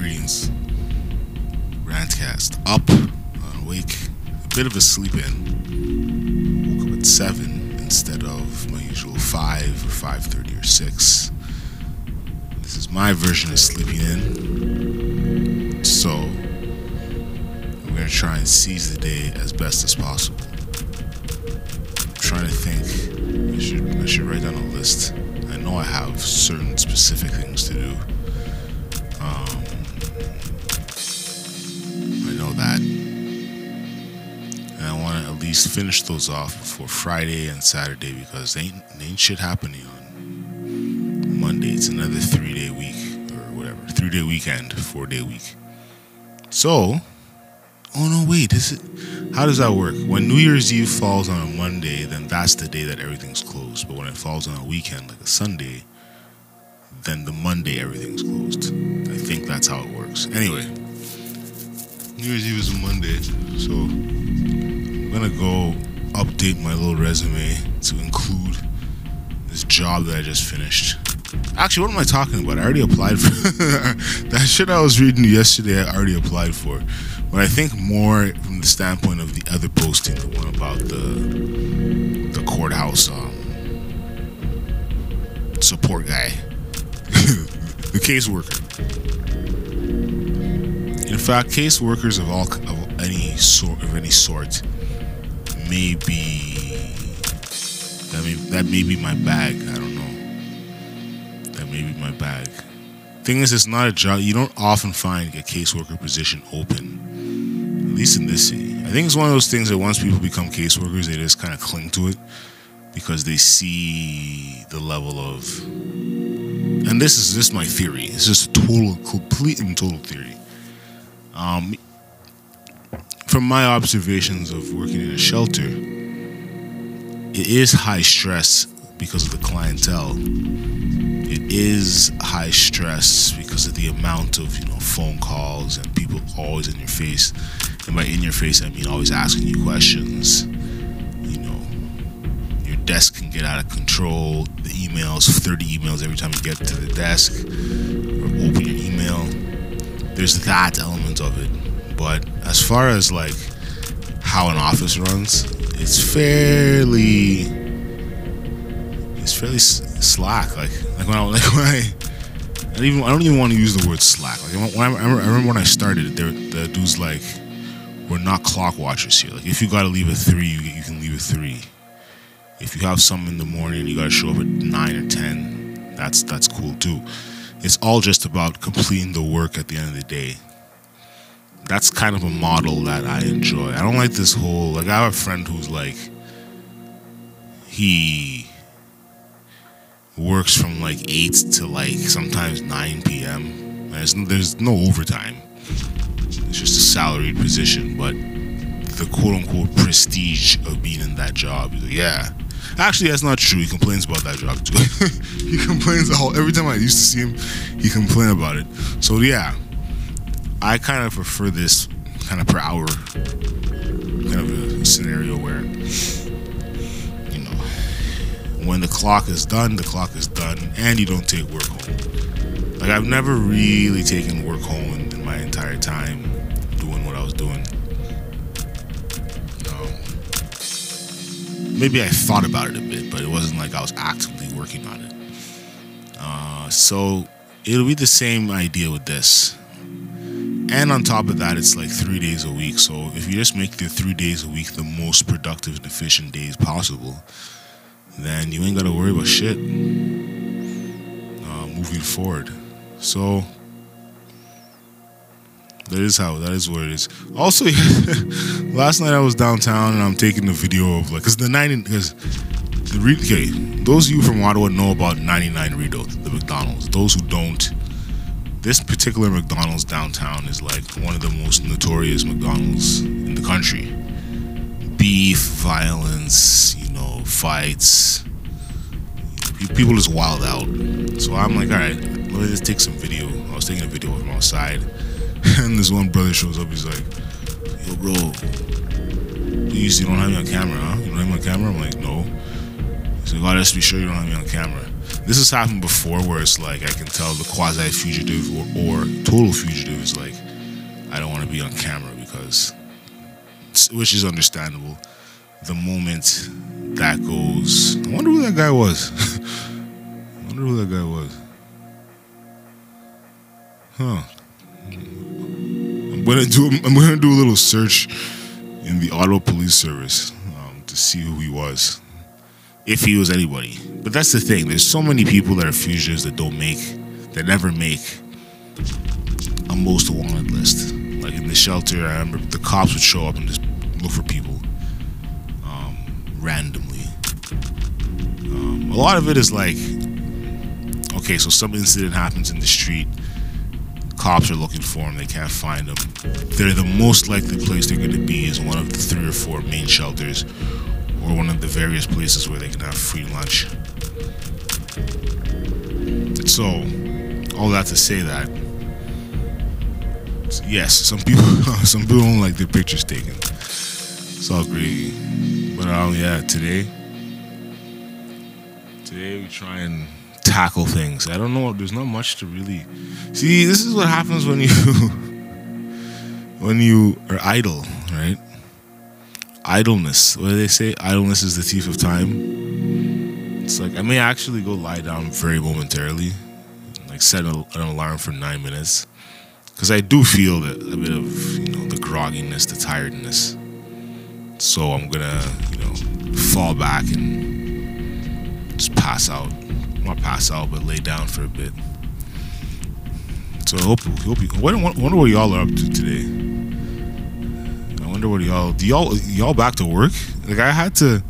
Greetings. Rantcast. Up, awake, a bit of a sleep in. Woke up at 7 instead of my usual 5 or 5.30 or 6. This is my version of sleeping in. So, we're going to try and seize the day as best as possible. I'm trying to think. I should, I should write down a list. I know I have certain specific things to do. That. And I want to at least finish those off before Friday and Saturday because ain't, ain't shit happening on Monday. It's another three day week or whatever. Three day weekend, four day week. So, oh no, wait, is it? How does that work? When New Year's Eve falls on a Monday, then that's the day that everything's closed. But when it falls on a weekend, like a Sunday, then the Monday everything's closed. I think that's how it works. Anyway, New Year's Eve is a Monday, so I'm gonna go update my little resume to include this job that I just finished. Actually, what am I talking about? I already applied for that shit I was reading yesterday. I already applied for, but I think more from the standpoint of the other posting, the one about the the courthouse um, support guy, the caseworker. In fact, caseworkers of all of any sort of any sort may be that may that may be my bag. I don't know. That may be my bag. Thing is, it's not a job. You don't often find a caseworker position open, at least in this city. I think it's one of those things that once people become caseworkers, they just kind of cling to it because they see the level of. And this is just my theory. It's just a total, complete and total theory. Um, from my observations of working in a shelter, it is high stress because of the clientele. It is high stress because of the amount of you know phone calls and people always in your face. And by in your face, I mean always asking you questions. You know, your desk can get out of control. The emails, 30 emails every time you get to the desk There's that element of it. But as far as like how an office runs, it's fairly it's fairly slack. Like like when I like when I I even I don't even want to use the word slack. Like when I, I remember, when I started, there the dude's like, we're not clock watchers here. Like if you got to leave at three, you, you can leave at three. If you have some in the morning, you got to show up at nine or ten. That's that's cool too. It's all just about completing the work at the end of the day. That's kind of a model that I enjoy. I don't like this whole like I have a friend who's like he works from like 8 to like sometimes 9 p.m. There's, there's no overtime. It's just a salaried position, but the quote unquote prestige of being in that job. Yeah. Actually, that's not true. He complains about that job too. he complains all every time I used to see him, he complained about it. So yeah, I kind of prefer this kind of per hour kind of scenario where you know when the clock is done, the clock is done, and you don't take work home. Like I've never really taken work home in my entire time doing what I was doing. Maybe I thought about it a bit, but it wasn't like I was actively working on it. Uh, so it'll be the same idea with this. And on top of that, it's like three days a week. So if you just make the three days a week the most productive and efficient days possible, then you ain't got to worry about shit uh, moving forward. So that is how that is what it is. Also, last night I was downtown and I'm taking a video of like, cause the ninety, cause the re- okay, those of you from Ottawa know about 99 Rideau, the McDonald's. Those who don't, this particular McDonald's downtown is like one of the most notorious McDonald's in the country. Beef, violence, you know, fights. People just wild out. So I'm like, all right, let me just take some video. I was taking a video from outside, and this one brother shows up. He's like, "Yo, bro, you don't have me on camera, huh? You don't have me on camera?" I'm like, "No." He's like, "Oh, just be sure you don't have me on camera." this has happened before where it's like I can tell the quasi fugitive or, or total fugitive is like, I don't want to be on camera because, which is understandable. The moment that goes, I wonder who that guy was. I wonder who that guy was. Huh. Gonna do. I'm gonna do a little search in the Ottawa Police Service um, to see who he was, if he was anybody. But that's the thing. There's so many people that are fugitives that don't make, that never make a most wanted list. Like in the shelter, I remember the cops would show up and just look for people um, randomly. Um, a lot of it is like, okay, so some incident happens in the street cops are looking for them. They can't find them. They're the most likely place they're going to be is one of the three or four main shelters or one of the various places where they can have free lunch. So, all that to say that, yes, some people some people don't like their pictures taken. It's all great, but um, yeah, today, today we try and tackle things. I don't know. There's not much to really see. This is what happens when you when you are idle, right? Idleness. What do they say? Idleness is the thief of time. It's like I may actually go lie down very momentarily, like set an alarm for nine minutes, because I do feel that a bit of you know the grogginess, the tiredness. So I'm gonna you know fall back and just pass out not pass out, but lay down for a bit. So I hope, hope you. Wonder what y'all are up to today. I wonder what y'all. Do y'all y'all back to work? Like I had to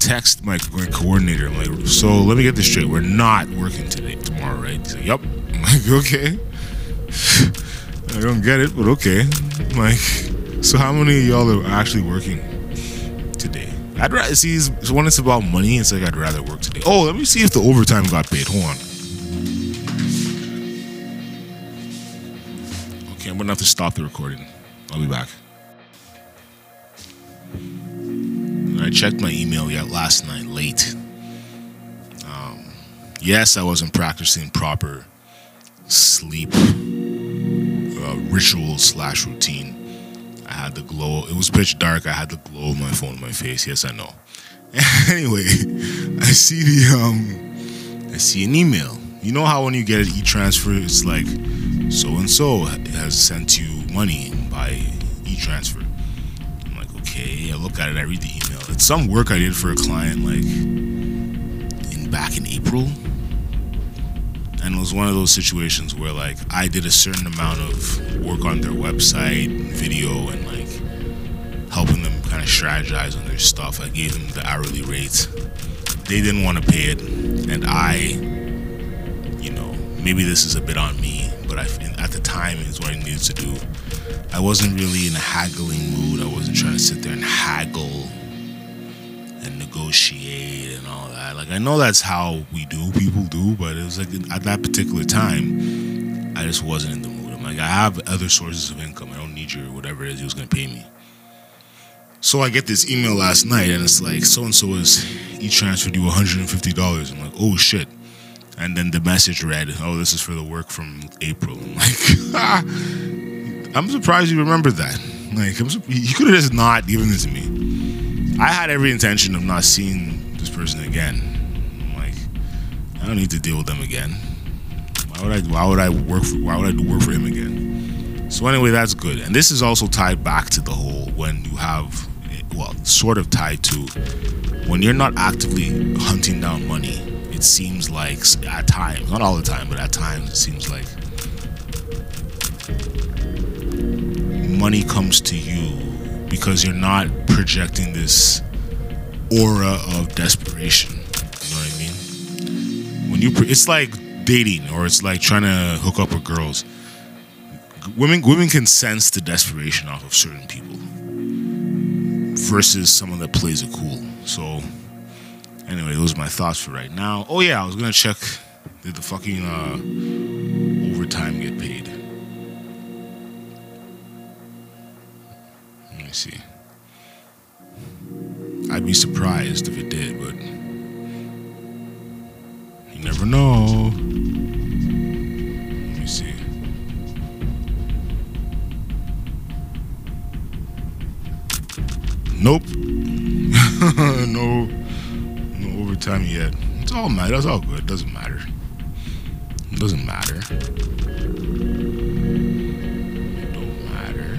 text my, my coordinator. I'm like, so let me get this straight. We're not working today, tomorrow, right? He's like, yep. I'm like, okay. I don't get it, but okay. I'm like, so how many of y'all are actually working? I'd rather see when it's about money. It's like I'd rather work today. Oh, let me see if the overtime got paid. Hold on. Okay, I'm gonna have to stop the recording. I'll be back. I checked my email yet last night late. Um, yes, I wasn't practicing proper sleep uh, ritual slash routine I had the glow. It was pitch dark. I had the glow of my phone in my face. Yes, I know. anyway, I see the um, I see an email. You know how when you get an e-transfer, it's like so and so has sent you money by e-transfer. I'm like, okay. I look at it. I read the email. It's some work I did for a client, like in back in April and it was one of those situations where like I did a certain amount of work on their website, video, and like helping them kind of strategize on their stuff. I gave them the hourly rates. They didn't want to pay it, and I, you know, maybe this is a bit on me, but I at the time is what I needed to do. I wasn't really in a haggling mood. I wasn't trying to sit there and haggle and negotiate and all that. Like I know that's how we do, people do, but it was like at that particular time, I just wasn't in the mood. I'm like, I have other sources of income. I don't need your whatever it is you was gonna pay me. So I get this email last night, and it's like so and so is he transferred you 150 dollars. I'm like, oh shit. And then the message read, "Oh, this is for the work from April." I'm like, I'm surprised you remembered that. Like, I'm, you could have just not given it to me. I had every intention of not seeing this person again. I'm like, I don't need to deal with them again. Why would I? Why would I work? For, why would I do work for him again? So anyway, that's good. And this is also tied back to the whole when you have, well, sort of tied to when you're not actively hunting down money. It seems like at times, not all the time, but at times, it seems like money comes to you because you're not projecting this aura of desperation. You know what I mean? When you, pre- it's like dating, or it's like trying to hook up with girls. Women, women can sense the desperation off of certain people versus someone that plays it cool. So, anyway, those are my thoughts for right now. Oh yeah, I was gonna check did the fucking uh, overtime get paid. Me see. I'd be surprised if it did, but You never know. Let me see. Nope. no, no overtime yet. It's all matter. It's all good. It Doesn't matter. It doesn't matter. It don't matter.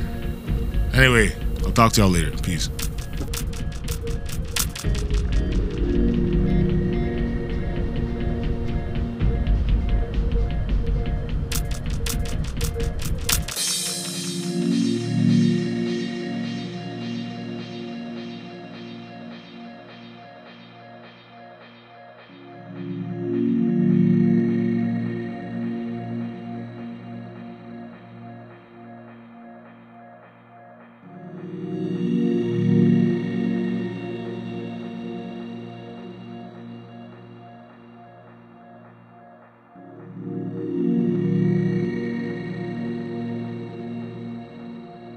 Anyway, I'll talk to y'all later. Peace.